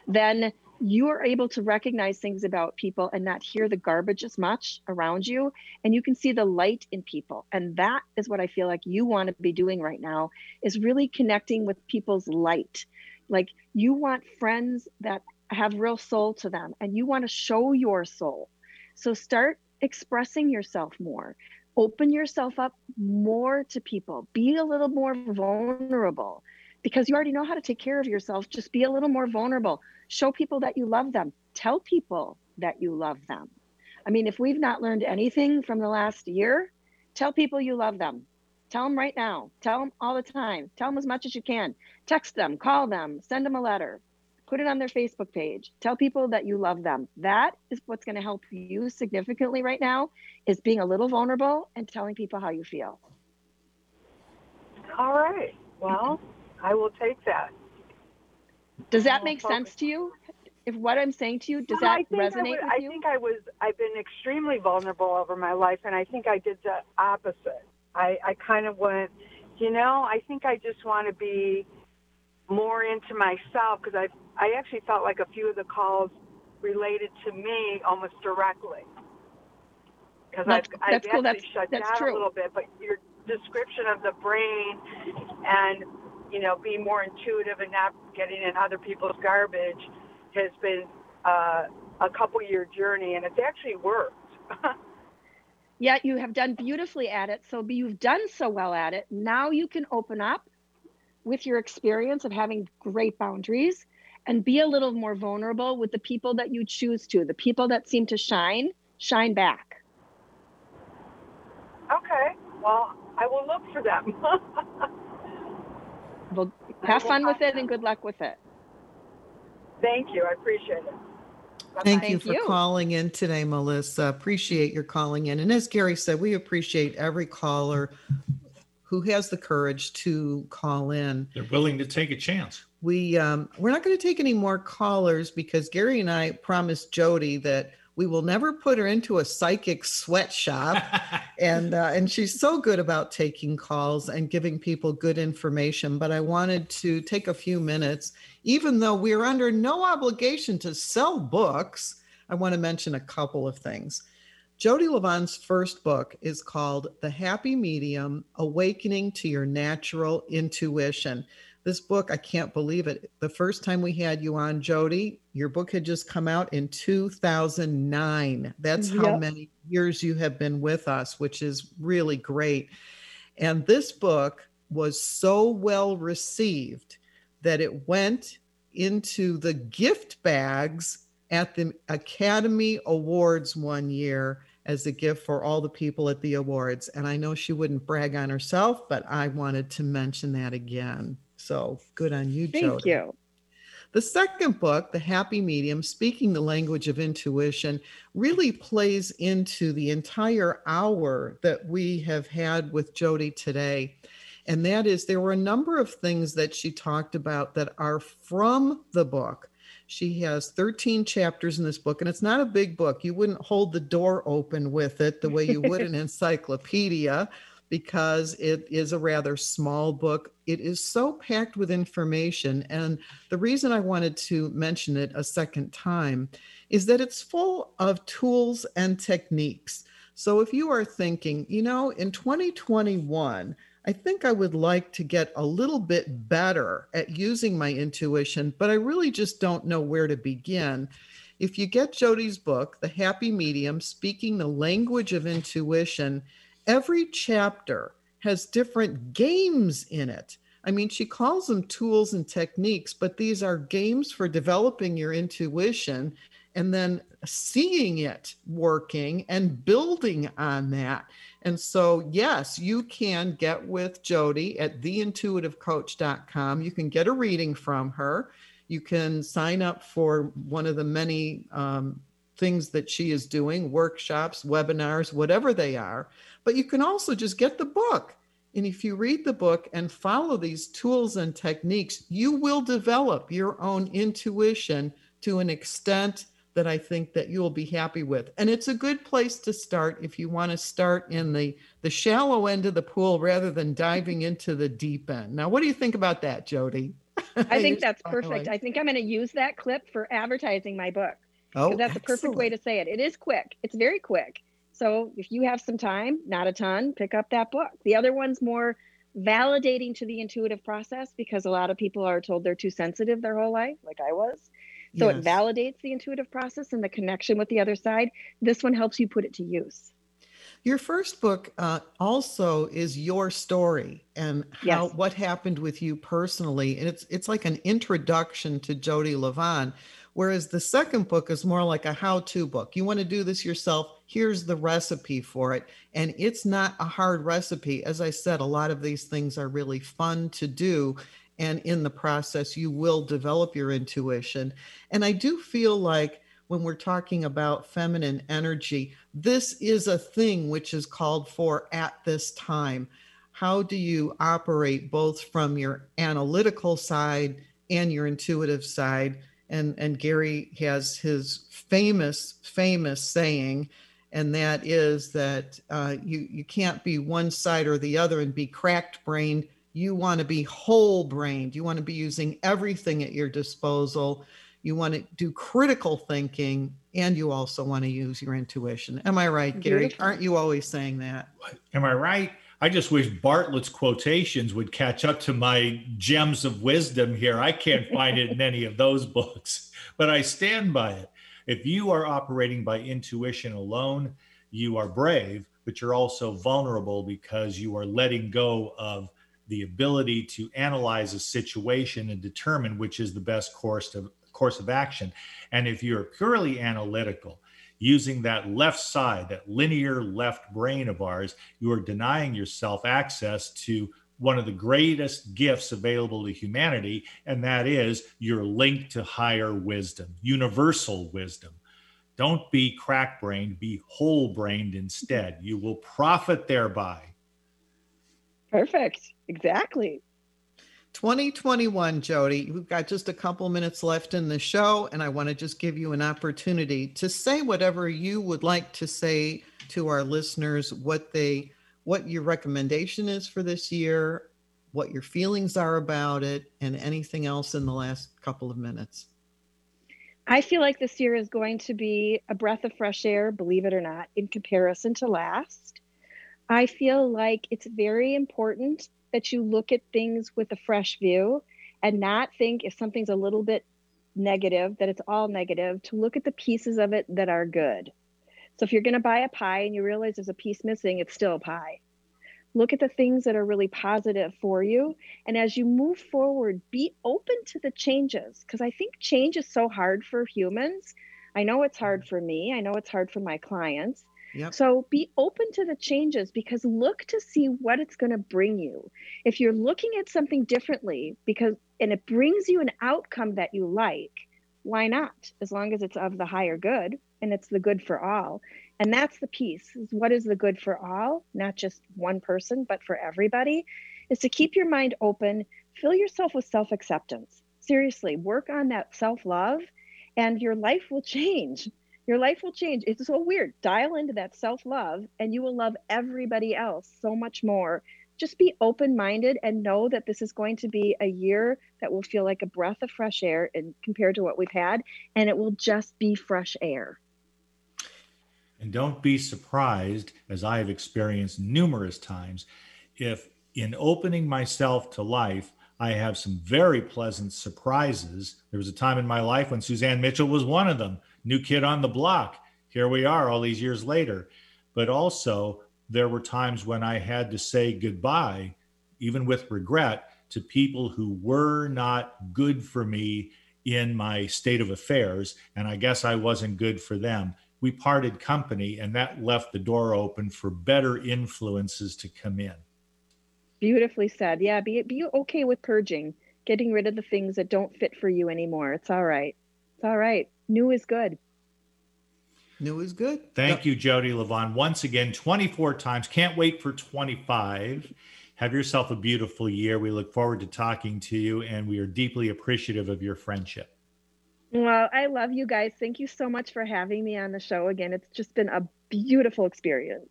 Speaker 6: then you are able to recognize things about people and not hear the garbage as much around you. And you can see the light in people. And that is what I feel like you want to be doing right now is really connecting with people's light. Like you want friends that have real soul to them and you want to show your soul. So start expressing yourself more. Open yourself up more to people. Be a little more vulnerable because you already know how to take care of yourself. Just be a little more vulnerable. Show people that you love them. tell people that you love them. I mean, if we've not learned anything from the last year, tell people you love them. Tell them right now. Tell them all the time. Tell them as much as you can. Text them, call them, send them a letter, put it on their Facebook page. Tell people that you love them. That is what's going to help you significantly right now is being a little vulnerable and telling people how you feel.
Speaker 14: All right. Well, I will take that.
Speaker 6: Does that make sense to you? If what I'm saying to you, does
Speaker 14: Well,
Speaker 6: that
Speaker 14: I I
Speaker 6: resonate
Speaker 14: would-
Speaker 6: with
Speaker 14: I think I was. I've been extremely vulnerable over my life, and I think I did the opposite. I, I kind of went, you know, I think I just want to be more into myself because I I actually felt like a few of the calls related to me almost directly. Because I've, I've
Speaker 6: cool.
Speaker 14: actually
Speaker 6: That's-
Speaker 14: shut
Speaker 6: that's
Speaker 14: down
Speaker 6: true.
Speaker 14: a little bit, but your description of the brain and you know being more intuitive and not getting in other people's garbage has been uh, a couple year journey, and it's actually worked. [LAUGHS]
Speaker 6: Yeah, you have done beautifully at it. So you've done so well at it. Now you can open up with your experience of having great boundaries and be a little more vulnerable with the people that you choose to. The people that seem to shine, shine back.
Speaker 14: Okay, well, I will look for them. [LAUGHS]
Speaker 6: Well, have fun with it and good luck with it.
Speaker 14: Thank you, I appreciate it.
Speaker 4: Thank you
Speaker 6: Thank
Speaker 4: for
Speaker 6: you.
Speaker 4: calling in today, Melissa. Appreciate your calling in. And as Gary said, we appreciate every caller who has the courage to call in.
Speaker 3: They're willing to take a chance.
Speaker 4: We um, we're not going to take any more callers because Gary and I promised Jodi that we will never put her into a psychic sweatshop, [LAUGHS] and uh, and she's so good about taking calls and giving people good information. But I wanted to take a few minutes, even though we're under no obligation to sell books. I want to mention a couple of things. Jodi Livon's first book is called The Happy Medium Awakening to Your Natural Intuition. This book, I can't believe it. The first time we had you on, Jodi, your book had just come out in 2009. That's how
Speaker 6: Yep.
Speaker 4: many years you have been with us, which is really great. And this book was so well received that it went into the gift bags at the Academy Awards one year as a gift for all the people at the awards. And I know she wouldn't brag on herself, but I wanted to mention that again. So good on you, Jodi.
Speaker 6: Thank
Speaker 4: Jodi.
Speaker 6: you.
Speaker 4: The second book, The Happy Medium, Speaking the Language of Intuition, really plays into the entire hour that we have had with Jodi today. And that is, there were a number of things that she talked about that are from the book. She has 13 chapters in this book, and it's not a big book. You wouldn't hold the door open with it the way you would an [LAUGHS] encyclopedia because it is a rather small book. It is so packed with information. And the reason I wanted to mention it a second time is that it's full of tools and techniques. So if you are thinking, you know, in 2021, I think I would like to get a little bit better at using my intuition, but I really just don't know where to begin. If you get Jodi's book, The Happy Medium Speaking the Language of Intuition, every chapter has different games in it. I mean, she calls them tools and techniques, but these are games for developing your intuition and then seeing it working and building on that. And so, yes, you can get with Jodi at theintuitivecoach.com. You can get a reading from her. You can sign up for one of the many um, things that she is doing workshops, webinars, whatever they are. But you can also just get the book. And if you read the book and follow these tools and techniques, you will develop your own intuition to an extent that I think that you'll be happy with. And it's a good place to start if you want to start in the the shallow end of the pool rather than diving into the deep end. Now, what do you think about that, Jodi?
Speaker 6: I think [LAUGHS] that's perfect. I think I'm going to use that clip for advertising my book.
Speaker 4: Oh,
Speaker 6: that's a perfect way to say it. It is quick. It's very quick. So if you have some time, not a ton, pick up that book. The other one's more validating to the intuitive process because a lot of people are told they're too sensitive their whole life, like I was. So it validates the intuitive process and the connection with the other side. This one helps you put it to use.
Speaker 4: Your first book uh, also is your story and how
Speaker 6: Yes.
Speaker 4: what happened with you personally, and it's it's like an introduction to Jodi Livon, Whereas the second book is more like a how to book. You want to do this yourself, here's the recipe for it. And it's not a hard recipe. As I said, a lot of these things are really fun to do. And in the process, you will develop your intuition. And I do feel like when we're talking about feminine energy, this is a thing which is called for at this time. How do you operate both from your analytical side and your intuitive side? And, and Gary has his famous, famous saying, and that is that uh, you, you can't be one side or the other and be cracked brained. You want to be whole brained. You want to be using everything at your disposal you want to do critical thinking and you also want to use your intuition am i right gary Beautiful. aren't you always saying that
Speaker 3: am i right i just wish bartlett's quotations would catch up to my gems of wisdom here i can't find it in any of those books but i stand by it if you are operating by intuition alone you are brave but you're also vulnerable because you are letting go of the ability to analyze a situation and determine which is the best course to, course of action. And if you're purely analytical, using that left side, that linear left brain of ours, you are denying yourself access to one of the greatest gifts available to humanity, and that is your link to higher wisdom, universal wisdom. Don't be crack brained, be whole brained instead. You will profit thereby.
Speaker 6: Perfect. Exactly.
Speaker 4: 2021, Jodi, we've got just a couple minutes left in the show, and I want to just give you an opportunity to say whatever you would like to say to our listeners, what they what your recommendation is for this year, what your feelings are about it, and anything else in the last couple of minutes.
Speaker 6: I feel like this year is going to be a breath of fresh air, believe it or not, in comparison to last. I feel like it's very important that you look at things with a fresh view and not think if something's a little bit negative that it's all negative to look at the pieces of it that are good. So if you're going to buy a pie and you realize there's a piece missing it's still a pie. Look at the things that are really positive for you. And as you move forward be open to the changes because i think change is so hard for humans. I know it's hard for me. I know it's hard for my clients Yep. So be open to the changes because look to see what it's going to bring you. If you're looking at something differently because and it brings you an outcome that you like, why not? As long as it's of the higher good and it's the good for all. And that's the piece. Is what is the good for all, not just one person, but for everybody, is to keep your mind open, fill yourself with self-acceptance. Seriously, work on that self-love and your life will [LAUGHS] change your life will change. It's so weird. Dial into that self love, and you will love everybody else so much more. Just be open minded and know that this is going to be a year that will feel like a breath of fresh air in, compared to what we've had, and it will just be fresh air.
Speaker 3: And don't be surprised, as I have experienced numerous times, if in opening myself to life, I have some very pleasant surprises. There was a time in my life when Suzanne Mitchell was one of them new kid on the block. Here we are all these years later. But also, there were times when I had to say goodbye, even with regret, to people who were not good for me in my state of affairs. And I guess I wasn't good for them. We parted company, and that left the door open for better influences to come in.
Speaker 6: Beautifully said. Yeah, be, be okay with purging, getting rid of the things that don't fit for you anymore. It's all right. It's all right. New is good.
Speaker 4: New is good.
Speaker 3: Thank you, Jodi Livon. Once again, 24 times. Can't wait for 25. Have yourself a beautiful year. We look forward to talking to you, and we are deeply appreciative of your friendship.
Speaker 6: Well, I love you guys. Thank you so much for having me on the show again. It's just been a beautiful experience.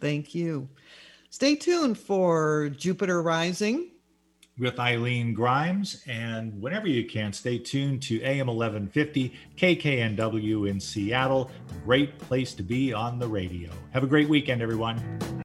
Speaker 4: Thank you. Stay tuned for Jupiter Rising
Speaker 3: with Eileen Grimes. And whenever you can, stay tuned to AM 1150 KKNW in Seattle. Great place to be on the radio. Have a great weekend, everyone.